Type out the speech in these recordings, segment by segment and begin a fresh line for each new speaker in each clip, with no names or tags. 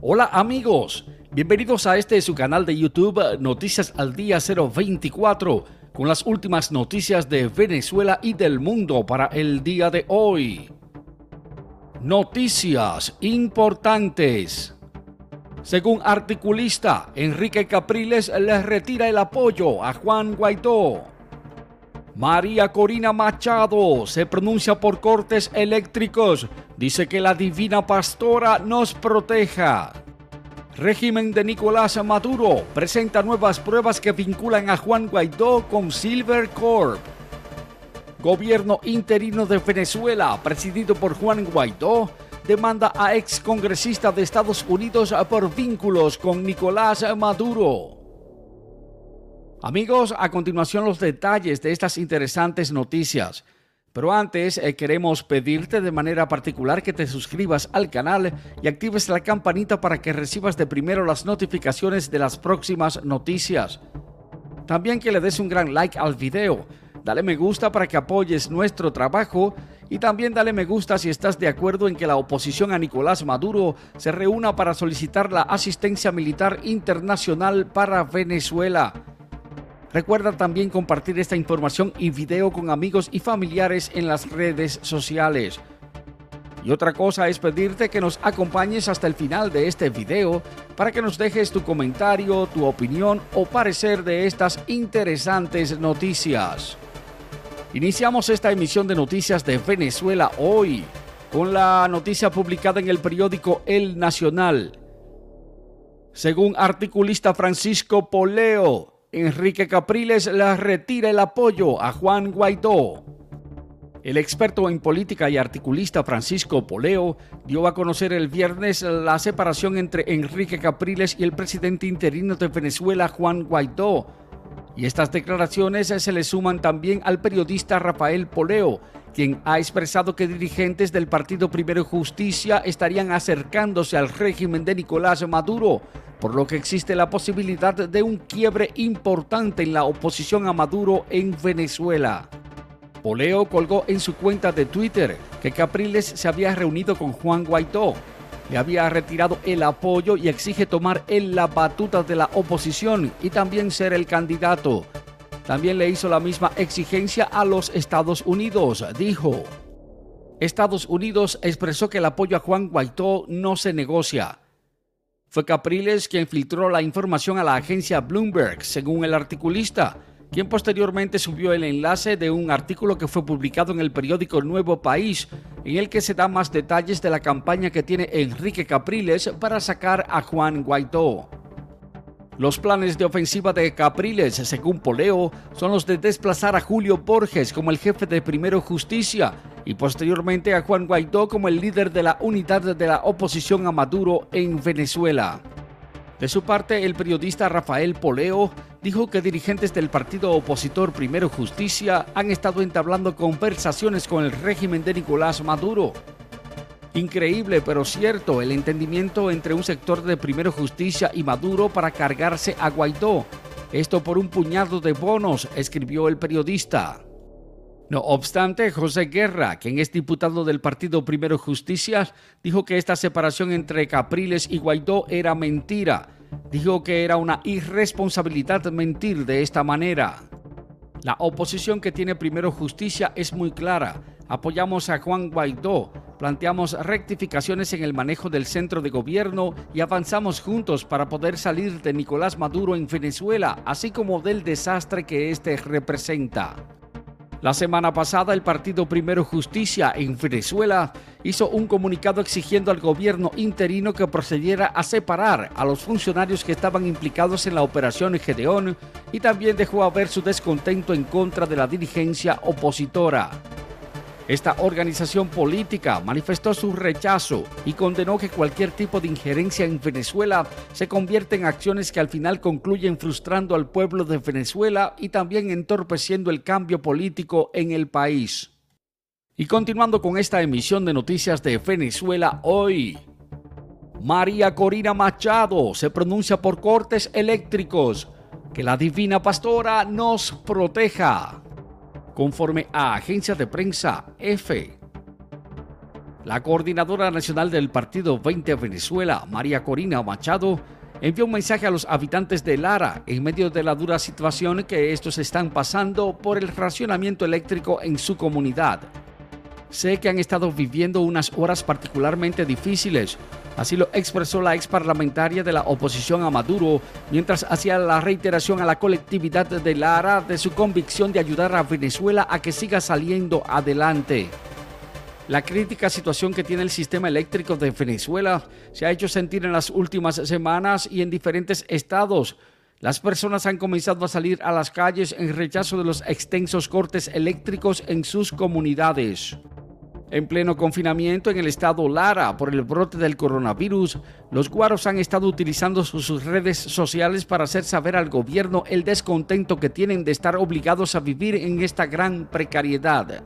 Hola amigos, bienvenidos a este su canal de YouTube Noticias al Día 024 con las últimas noticias de Venezuela y del mundo para el día de hoy. Noticias importantes. Según articulista, Enrique Capriles le retira el apoyo a Juan Guaidó. María Corina Machado se pronuncia por cortes eléctricos. Dice que la divina pastora nos proteja. Régimen de Nicolás Maduro presenta nuevas pruebas que vinculan a Juan Guaidó con Silver Corp. Gobierno interino de Venezuela, presidido por Juan Guaidó, demanda a ex congresista de Estados Unidos por vínculos con Nicolás Maduro. Amigos, a continuación los detalles de estas interesantes noticias. Pero antes eh, queremos pedirte de manera particular que te suscribas al canal y actives la campanita para que recibas de primero las notificaciones de las próximas noticias. También que le des un gran like al video Dale me gusta para que apoyes nuestro trabajo y también dale me gusta si estás de acuerdo en que la oposición a Nicolás Maduro se reúna para solicitar la asistencia militar internacional para Venezuela. Recuerda también compartir esta información y video con amigos y familiares en las redes sociales. Y otra cosa es pedirte que nos acompañes hasta el final de este video para que nos dejes tu comentario, tu opinión o parecer de estas interesantes noticias. Iniciamos esta emisión de noticias de Venezuela hoy con la noticia publicada en el periódico El Nacional. Según articulista Francisco Poleo, Enrique Capriles le retira el apoyo a Juan Guaidó. El experto en política y articulista Francisco Poleo dio a conocer el viernes la separación entre Enrique Capriles y el presidente interino de Venezuela, Juan Guaidó, y estas declaraciones se le suman también al periodista Rafael Poleo, quien ha expresado que dirigentes del Partido Primero Justicia estarían acercándose al régimen de Nicolás Maduro, por lo que existe la posibilidad de un quiebre importante en la oposición a Maduro en Venezuela. Poleo colgó en su cuenta de Twitter que Capriles se había reunido con Juan Guaidó le había retirado el apoyo y exige tomar en la batuta de la oposición y también ser el candidato. También le hizo la misma exigencia a los Estados Unidos, dijo. Estados Unidos expresó que el apoyo a Juan Guaidó no se negocia. Fue Capriles quien filtró la información a la agencia Bloomberg, según el articulista, quien posteriormente subió el enlace de un artículo que fue publicado en el periódico Nuevo País, en el que se da más detalles de la campaña que tiene Enrique Capriles para sacar a Juan Guaidó. Los planes de ofensiva de Capriles, según Poleo, son los de desplazar a Julio Borges como el jefe de Primero Justicia y posteriormente a Juan Guaidó como el líder de la unidad de la oposición a Maduro en Venezuela. De su parte, el periodista Rafael Poleo dijo que dirigentes del partido opositor Primero Justicia han estado entablando conversaciones con el régimen de Nicolás Maduro. Increíble pero cierto el entendimiento entre un sector de Primero Justicia y Maduro para cargarse a Guaidó. Esto por un puñado de bonos, escribió el periodista. No obstante, José Guerra, quien es diputado del partido Primero Justicia, dijo que esta separación entre Capriles y Guaidó era mentira. Dijo que era una irresponsabilidad mentir de esta manera. La oposición que tiene Primero Justicia es muy clara. Apoyamos a Juan Guaidó, planteamos rectificaciones en el manejo del centro de gobierno y avanzamos juntos para poder salir de Nicolás Maduro en Venezuela, así como del desastre que éste representa. La semana pasada el partido Primero Justicia en Venezuela hizo un comunicado exigiendo al gobierno interino que procediera a separar a los funcionarios que estaban implicados en la operación Gedeón y también dejó a ver su descontento en contra de la dirigencia opositora. Esta organización política manifestó su rechazo y condenó que cualquier tipo de injerencia en Venezuela se convierta en acciones que al final concluyen frustrando al pueblo de Venezuela y también entorpeciendo el cambio político en el país. Y continuando con esta emisión de noticias de Venezuela hoy, María Corina Machado se pronuncia por cortes eléctricos. Que la divina pastora nos proteja conforme a agencia de prensa F. La coordinadora nacional del Partido 20 Venezuela, María Corina Machado, envió un mensaje a los habitantes de Lara en medio de la dura situación que estos están pasando por el racionamiento eléctrico en su comunidad. Sé que han estado viviendo unas horas particularmente difíciles, así lo expresó la ex parlamentaria de la oposición a Maduro, mientras hacía la reiteración a la colectividad de Lara de su convicción de ayudar a Venezuela a que siga saliendo adelante. La crítica situación que tiene el sistema eléctrico de Venezuela se ha hecho sentir en las últimas semanas y en diferentes estados. Las personas han comenzado a salir a las calles en rechazo de los extensos cortes eléctricos en sus comunidades. En pleno confinamiento en el estado Lara por el brote del coronavirus, los guaros han estado utilizando sus redes sociales para hacer saber al gobierno el descontento que tienen de estar obligados a vivir en esta gran precariedad.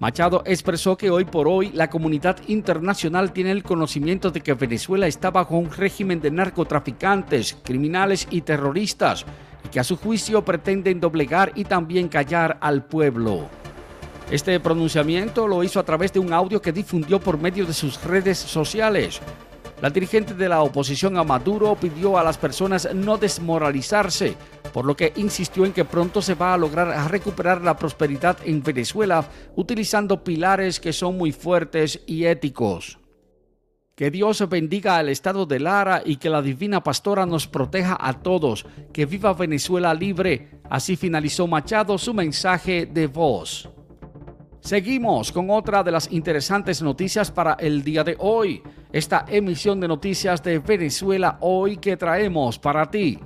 Machado expresó que hoy por hoy la comunidad internacional tiene el conocimiento de que Venezuela está bajo un régimen de narcotraficantes, criminales y terroristas, y que a su juicio pretenden doblegar y también callar al pueblo. Este pronunciamiento lo hizo a través de un audio que difundió por medio de sus redes sociales. La dirigente de la oposición a Maduro pidió a las personas no desmoralizarse, por lo que insistió en que pronto se va a lograr recuperar la prosperidad en Venezuela utilizando pilares que son muy fuertes y éticos. Que Dios bendiga al Estado de Lara y que la Divina Pastora nos proteja a todos. Que viva Venezuela libre. Así finalizó Machado su mensaje de voz. Seguimos con otra de las interesantes noticias para el día de hoy. Esta emisión de noticias de Venezuela hoy que traemos para ti.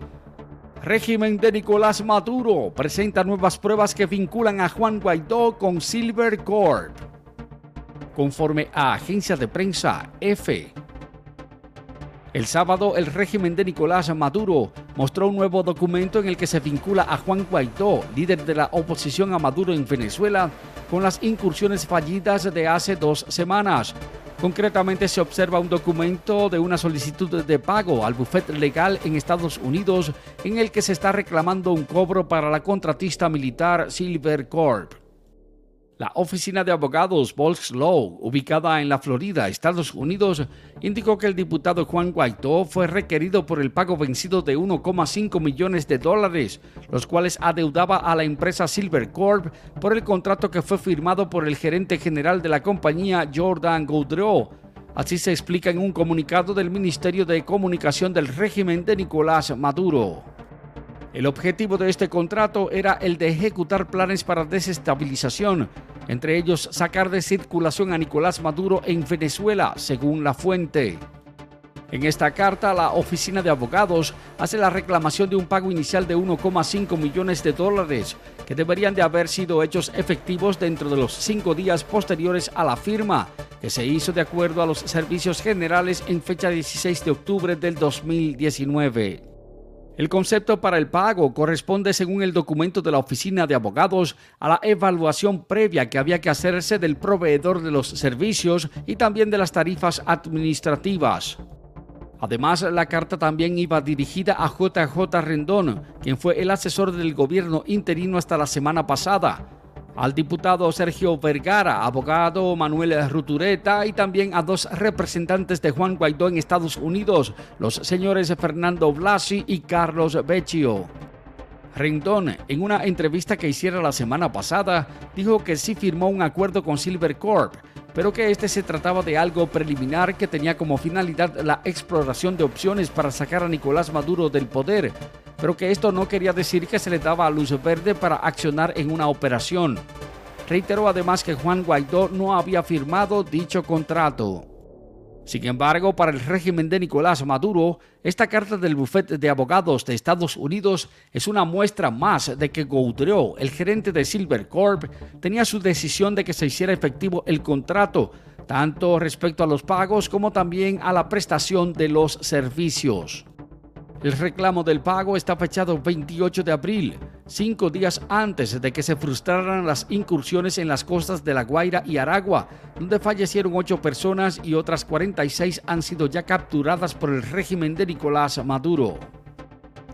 Régimen de Nicolás Maduro presenta nuevas pruebas que vinculan a Juan Guaidó con Silver Corp. Conforme a agencia de prensa F. El sábado, el régimen de Nicolás Maduro mostró un nuevo documento en el que se vincula a Juan Guaidó, líder de la oposición a Maduro en Venezuela, con las incursiones fallidas de hace dos semanas. Concretamente se observa un documento de una solicitud de pago al bufet legal en Estados Unidos en el que se está reclamando un cobro para la contratista militar Silver Corp. La oficina de abogados Volks Law, ubicada en la Florida, Estados Unidos, indicó que el diputado Juan Guaidó fue requerido por el pago vencido de 1,5 millones de dólares, los cuales adeudaba a la empresa Silver Corp por el contrato que fue firmado por el gerente general de la compañía Jordan Gaudreau. Así se explica en un comunicado del Ministerio de Comunicación del régimen de Nicolás Maduro. El objetivo de este contrato era el de ejecutar planes para desestabilización, entre ellos sacar de circulación a Nicolás Maduro en Venezuela, según la fuente. En esta carta, la oficina de abogados hace la reclamación de un pago inicial de 1,5 millones de dólares, que deberían de haber sido hechos efectivos dentro de los cinco días posteriores a la firma, que se hizo de acuerdo a los servicios generales en fecha 16 de octubre del 2019. El concepto para el pago corresponde, según el documento de la Oficina de Abogados, a la evaluación previa que había que hacerse del proveedor de los servicios y también de las tarifas administrativas. Además, la carta también iba dirigida a JJ Rendón, quien fue el asesor del gobierno interino hasta la semana pasada, al diputado Sergio Vergara, abogado Manuel Rutureta y también a dos representantes de Juan Guaidó en Estados Unidos, los señores Fernando Blasi y Carlos Vecchio. Rendón, en una entrevista que hiciera la semana pasada, dijo que sí firmó un acuerdo con Silver Corp, pero que este se trataba de algo preliminar que tenía como finalidad la exploración de opciones para sacar a Nicolás Maduro del poder pero que esto no quería decir que se le daba luz verde para accionar en una operación. Reiteró además que Juan Guaidó no había firmado dicho contrato. Sin embargo, para el régimen de Nicolás Maduro, esta carta del bufete de abogados de Estados Unidos es una muestra más de que Gaudreau, el gerente de Silver Corp, tenía su decisión de que se hiciera efectivo el contrato, tanto respecto a los pagos como también a la prestación de los servicios. El reclamo del pago está fechado 28 de abril, cinco días antes de que se frustraran las incursiones en las costas de La Guaira y Aragua, donde fallecieron ocho personas y otras 46 han sido ya capturadas por el régimen de Nicolás Maduro.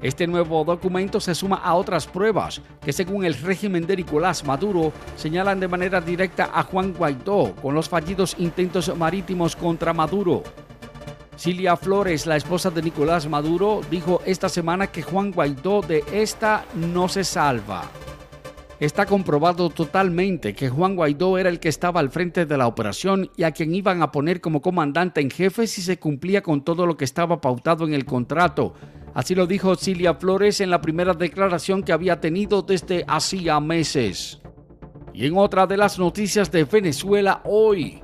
Este nuevo documento se suma a otras pruebas que según el régimen de Nicolás Maduro señalan de manera directa a Juan Guaidó con los fallidos intentos marítimos contra Maduro. Cilia Flores, la esposa de Nicolás Maduro, dijo esta semana que Juan Guaidó de esta no se salva. Está comprobado totalmente que Juan Guaidó era el que estaba al frente de la operación y a quien iban a poner como comandante en jefe si se cumplía con todo lo que estaba pautado en el contrato. Así lo dijo Cilia Flores en la primera declaración que había tenido desde hacía meses. Y en otra de las noticias de Venezuela hoy,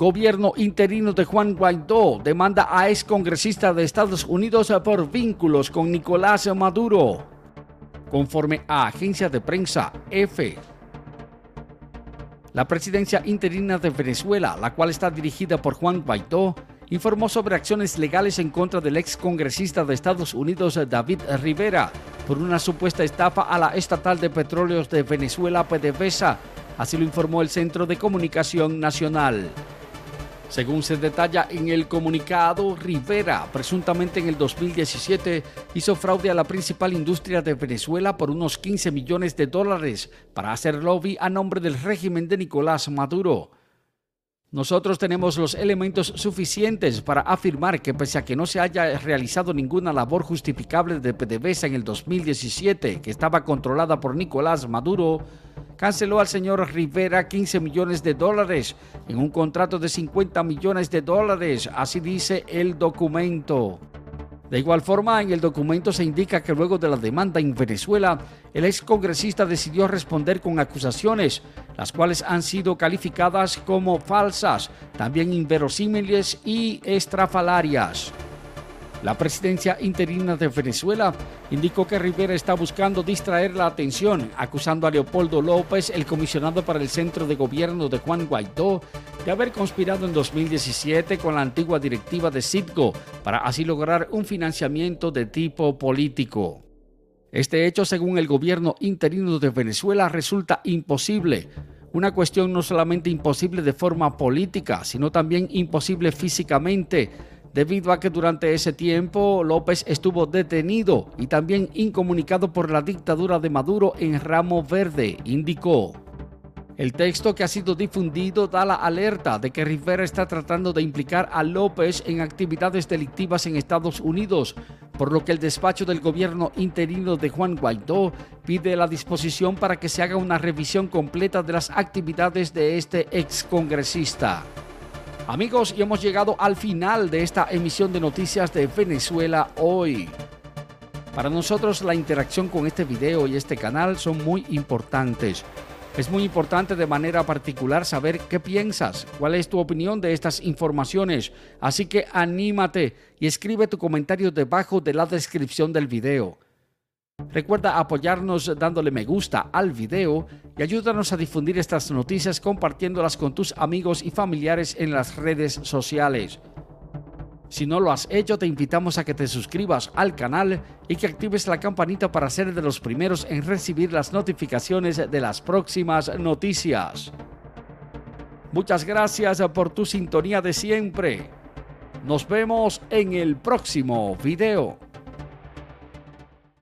gobierno interino de Juan Guaidó demanda a excongresista de Estados Unidos por vínculos con Nicolás Maduro conforme a agencia de prensa EFE. La presidencia interina de Venezuela, la cual está dirigida por Juan Guaidó, informó sobre acciones legales en contra del ex congresista de Estados Unidos David Rivera por una supuesta estafa a la estatal de petróleos de Venezuela PDVSA, así lo informó el Centro de Comunicación Nacional. Según se detalla en el comunicado, Rivera presuntamente en el 2017 hizo fraude a la principal industria de Venezuela por unos 15 millones de dólares para hacer lobby a nombre del régimen de Nicolás Maduro. Nosotros tenemos los elementos suficientes para afirmar que pese a que no se haya realizado ninguna labor justificable de PDVSA en el 2017, que estaba controlada por Nicolás Maduro, canceló al señor Rivera 15 millones de dólares en un contrato de 50 millones de dólares, así dice el documento. De igual forma, en el documento se indica que luego de la demanda en Venezuela, el ex congresista decidió responder con acusaciones, las cuales han sido calificadas como falsas, también inverosímiles y estrafalarias. La presidencia interina de Venezuela indicó que Rivera está buscando distraer la atención, acusando a Leopoldo López, el comisionado para el centro de gobierno de Juan Guaidó, de haber conspirado en 2017 con la antigua directiva de Citgo para así lograr un financiamiento de tipo político. Este hecho, según el gobierno interino de Venezuela, resulta imposible. Una cuestión no solamente imposible de forma política, sino también imposible físicamente, debido a que durante ese tiempo López estuvo detenido y también incomunicado por la dictadura de Maduro en Ramo Verde, indicó. El texto que ha sido difundido da la alerta de que Rivera está tratando de implicar a López en actividades delictivas en Estados Unidos, por lo que el despacho del gobierno interino de Juan Guaidó pide la disposición para que se haga una revisión completa de las actividades de este excongresista. Amigos, y hemos llegado al final de esta emisión de noticias de Venezuela hoy. Para nosotros la interacción con este video y este canal son muy importantes. Es muy importante de manera particular saber qué piensas, cuál es tu opinión de estas informaciones, así que anímate y escribe tu comentario debajo de la descripción del video. Recuerda apoyarnos dándole me gusta al video y ayúdanos a difundir estas noticias compartiéndolas con tus amigos y familiares en las redes sociales. Si no lo has hecho, te invitamos a que te suscribas al canal y que actives la campanita para ser de los primeros en recibir las notificaciones de las próximas noticias. Muchas gracias por tu sintonía de siempre. Nos vemos en el próximo video.